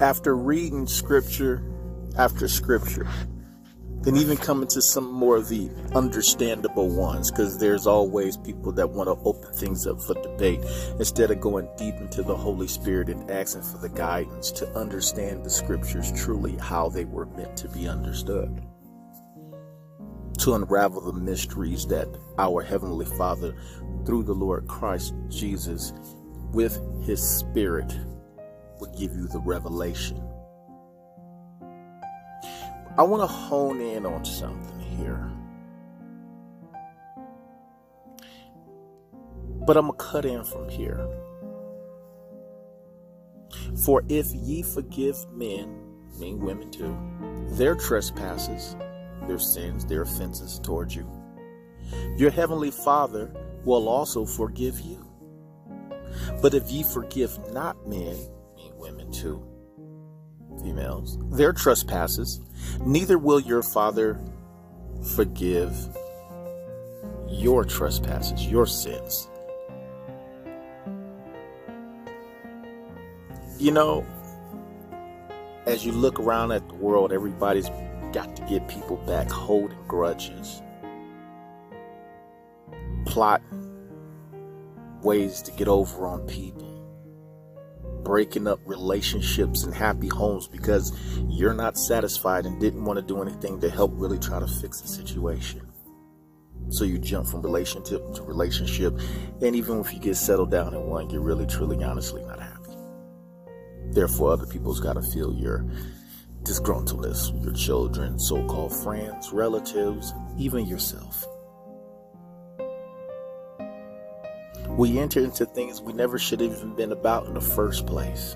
after reading scripture after scripture, and even coming to some more of the understandable ones, because there's always people that want to open things up for debate instead of going deep into the Holy Spirit and asking for the guidance to understand the scriptures truly how they were meant to be understood. To unravel the mysteries that our Heavenly Father, through the Lord Christ Jesus, with His Spirit, will give you the revelation I want to hone in on something here. But I'm going to cut in from here. For if ye forgive men, mean women too, their trespasses, their sins, their offenses towards you, your heavenly Father will also forgive you. But if ye forgive not men, women too, females, their trespasses, neither will your Father forgive your trespasses, your sins. You know, as you look around at the world, everybody's got to get people back holding grudges, plotting ways to get over on people breaking up relationships and happy homes because you're not satisfied and didn't want to do anything to help really try to fix the situation. So you jump from relationship to relationship, and even if you get settled down in one, you're really, truly, honestly not happy. Therefore, other people's got to feel your disgruntledness, your children, so called friends, relatives, even yourself. We enter into things we never should have even been about in the first place.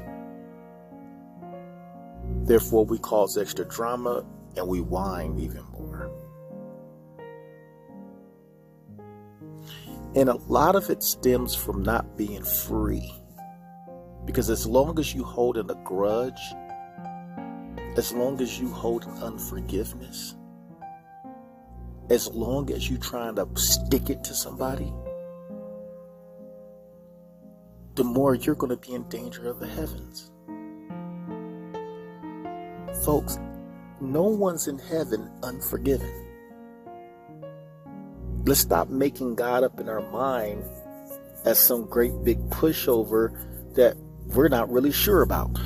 Therefore, we cause extra drama and we whine even more. And a lot of it stems from not being free. Because as long as you hold in a grudge, as long as you hold unforgiveness, as long as you're trying to stick it to somebody, the more you're going to be in danger of the heavens. Folks, no one's in heaven unforgiven. Let's stop making God up in our mind as some great big pushover that we're not really sure about.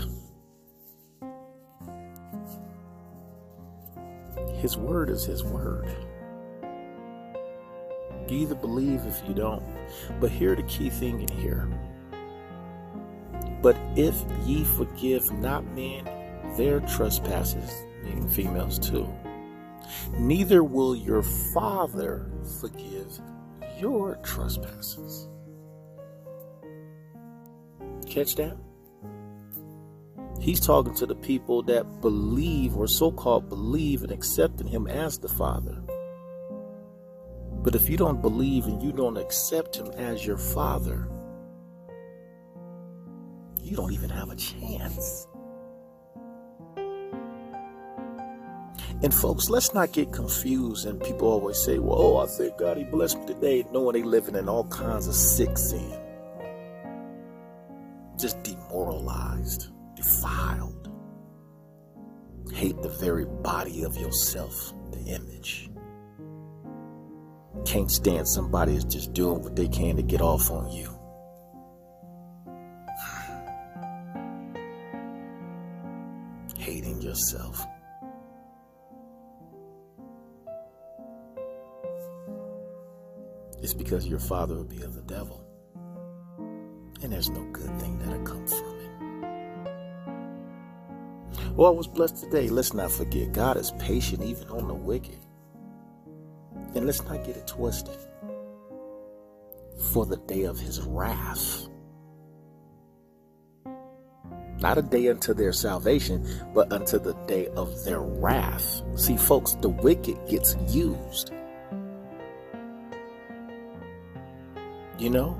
His word is His word. You either believe if you don't. But here the key thing in here but if ye forgive not men their trespasses, meaning females too, neither will your Father forgive your trespasses. Catch that? He's talking to the people that believe or so called believe and accept in Him as the Father. But if you don't believe and you don't accept Him as your Father, you don't even have a chance. And folks, let's not get confused. And people always say, well, oh, I thank God he blessed me today, knowing they living in all kinds of sick sin. Just demoralized, defiled. Hate the very body of yourself, the image. Can't stand somebody is just doing what they can to get off on you. Yourself. It's because your father will be of the devil. And there's no good thing that'll come from it. Well, I was blessed today. Let's not forget, God is patient even on the wicked. And let's not get it twisted. For the day of his wrath not a day unto their salvation, but unto the day of their wrath. See, folks, the wicked gets used. You know,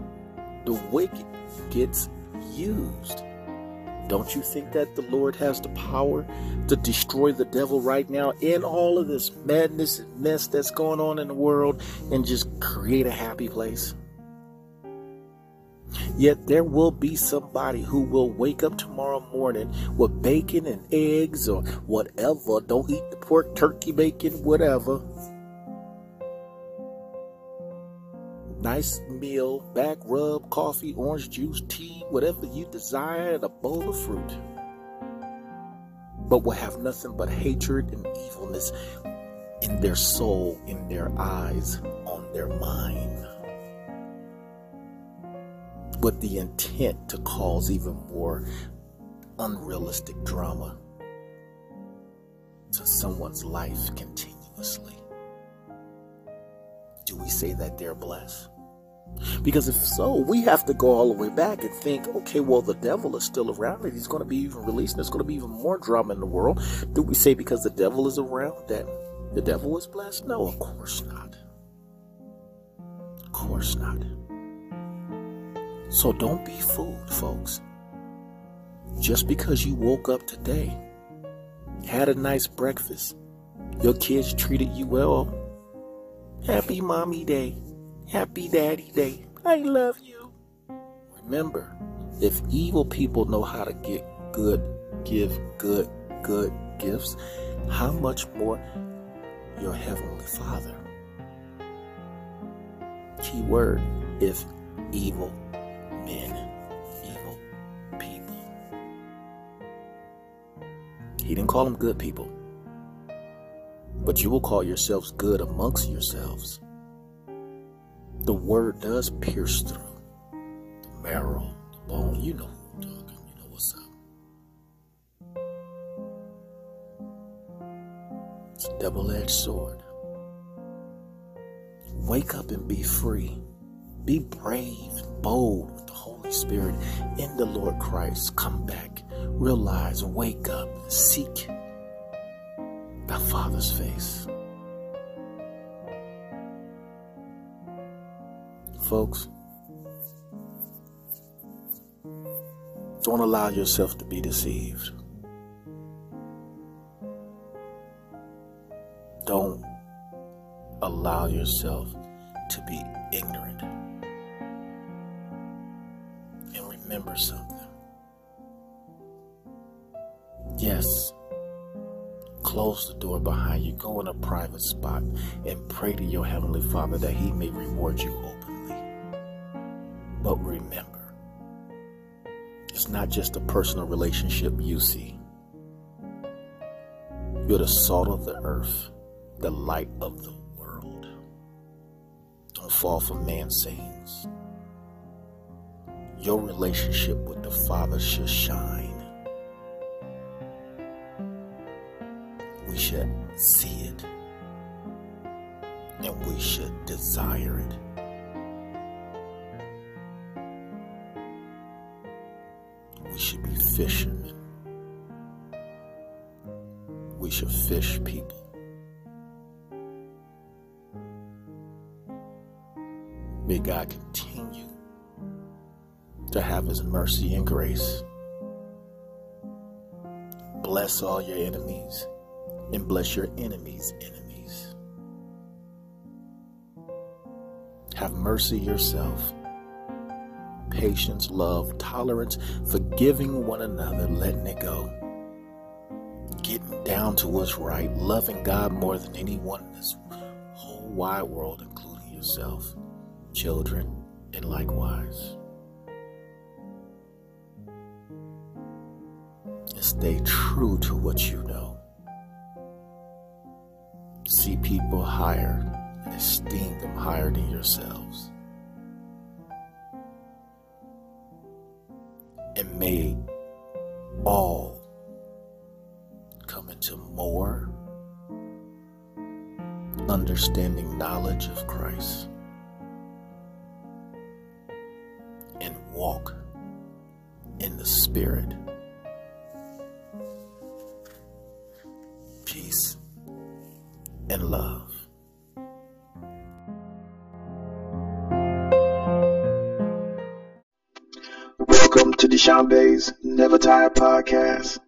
the wicked gets used. Don't you think that the Lord has the power to destroy the devil right now in all of this madness and mess that's going on in the world and just create a happy place? Yet there will be somebody who will wake up tomorrow morning with bacon and eggs or whatever. Don't eat the pork, turkey, bacon, whatever. Nice meal, back rub, coffee, orange juice, tea, whatever you desire, and a bowl of fruit. But will have nothing but hatred and evilness in their soul, in their eyes, on their mind with the intent to cause even more unrealistic drama to someone's life continuously. Do we say that they're blessed? Because if so, we have to go all the way back and think, okay, well, the devil is still around and he's going to be even released and there's going to be even more drama in the world. Do we say because the devil is around that the devil is blessed? No, of course not. Of course not. So don't be fooled, folks. Just because you woke up today, had a nice breakfast, your kids treated you well, happy mommy day, happy daddy day, I love you. Remember, if evil people know how to get good, give good, good gifts, how much more your heavenly Father? Key word if evil men, evil people. He didn't call them good people. But you will call yourselves good amongst yourselves. The word does pierce through the marrow, the bone. You know who I'm talking. You know what's up. It's a double edged sword. Wake up and be free. Be brave, bold Spirit in the Lord Christ. Come back, realize, wake up, seek the Father's face. Folks, don't allow yourself to be deceived. Don't allow yourself to be ignorant. Remember something. Yes, close the door behind you, go in a private spot, and pray to your Heavenly Father that He may reward you openly. But remember, it's not just a personal relationship you see. You're the salt of the earth, the light of the world. Don't fall for man's sayings your relationship with the Father should shine. We should see it. And we should desire it. We should be fishermen. We should fish people. May God continue to have his mercy and grace. Bless all your enemies and bless your enemies' enemies. Have mercy yourself. Patience, love, tolerance, forgiving one another, letting it go. Getting down to what's right, loving God more than anyone in this whole wide world, including yourself, children, and likewise. Stay true to what you know. See people higher and esteem them higher than yourselves. And may all come into more understanding knowledge of Christ and walk in the Spirit. And love. Welcome to Decheonbae's Never Tired podcast.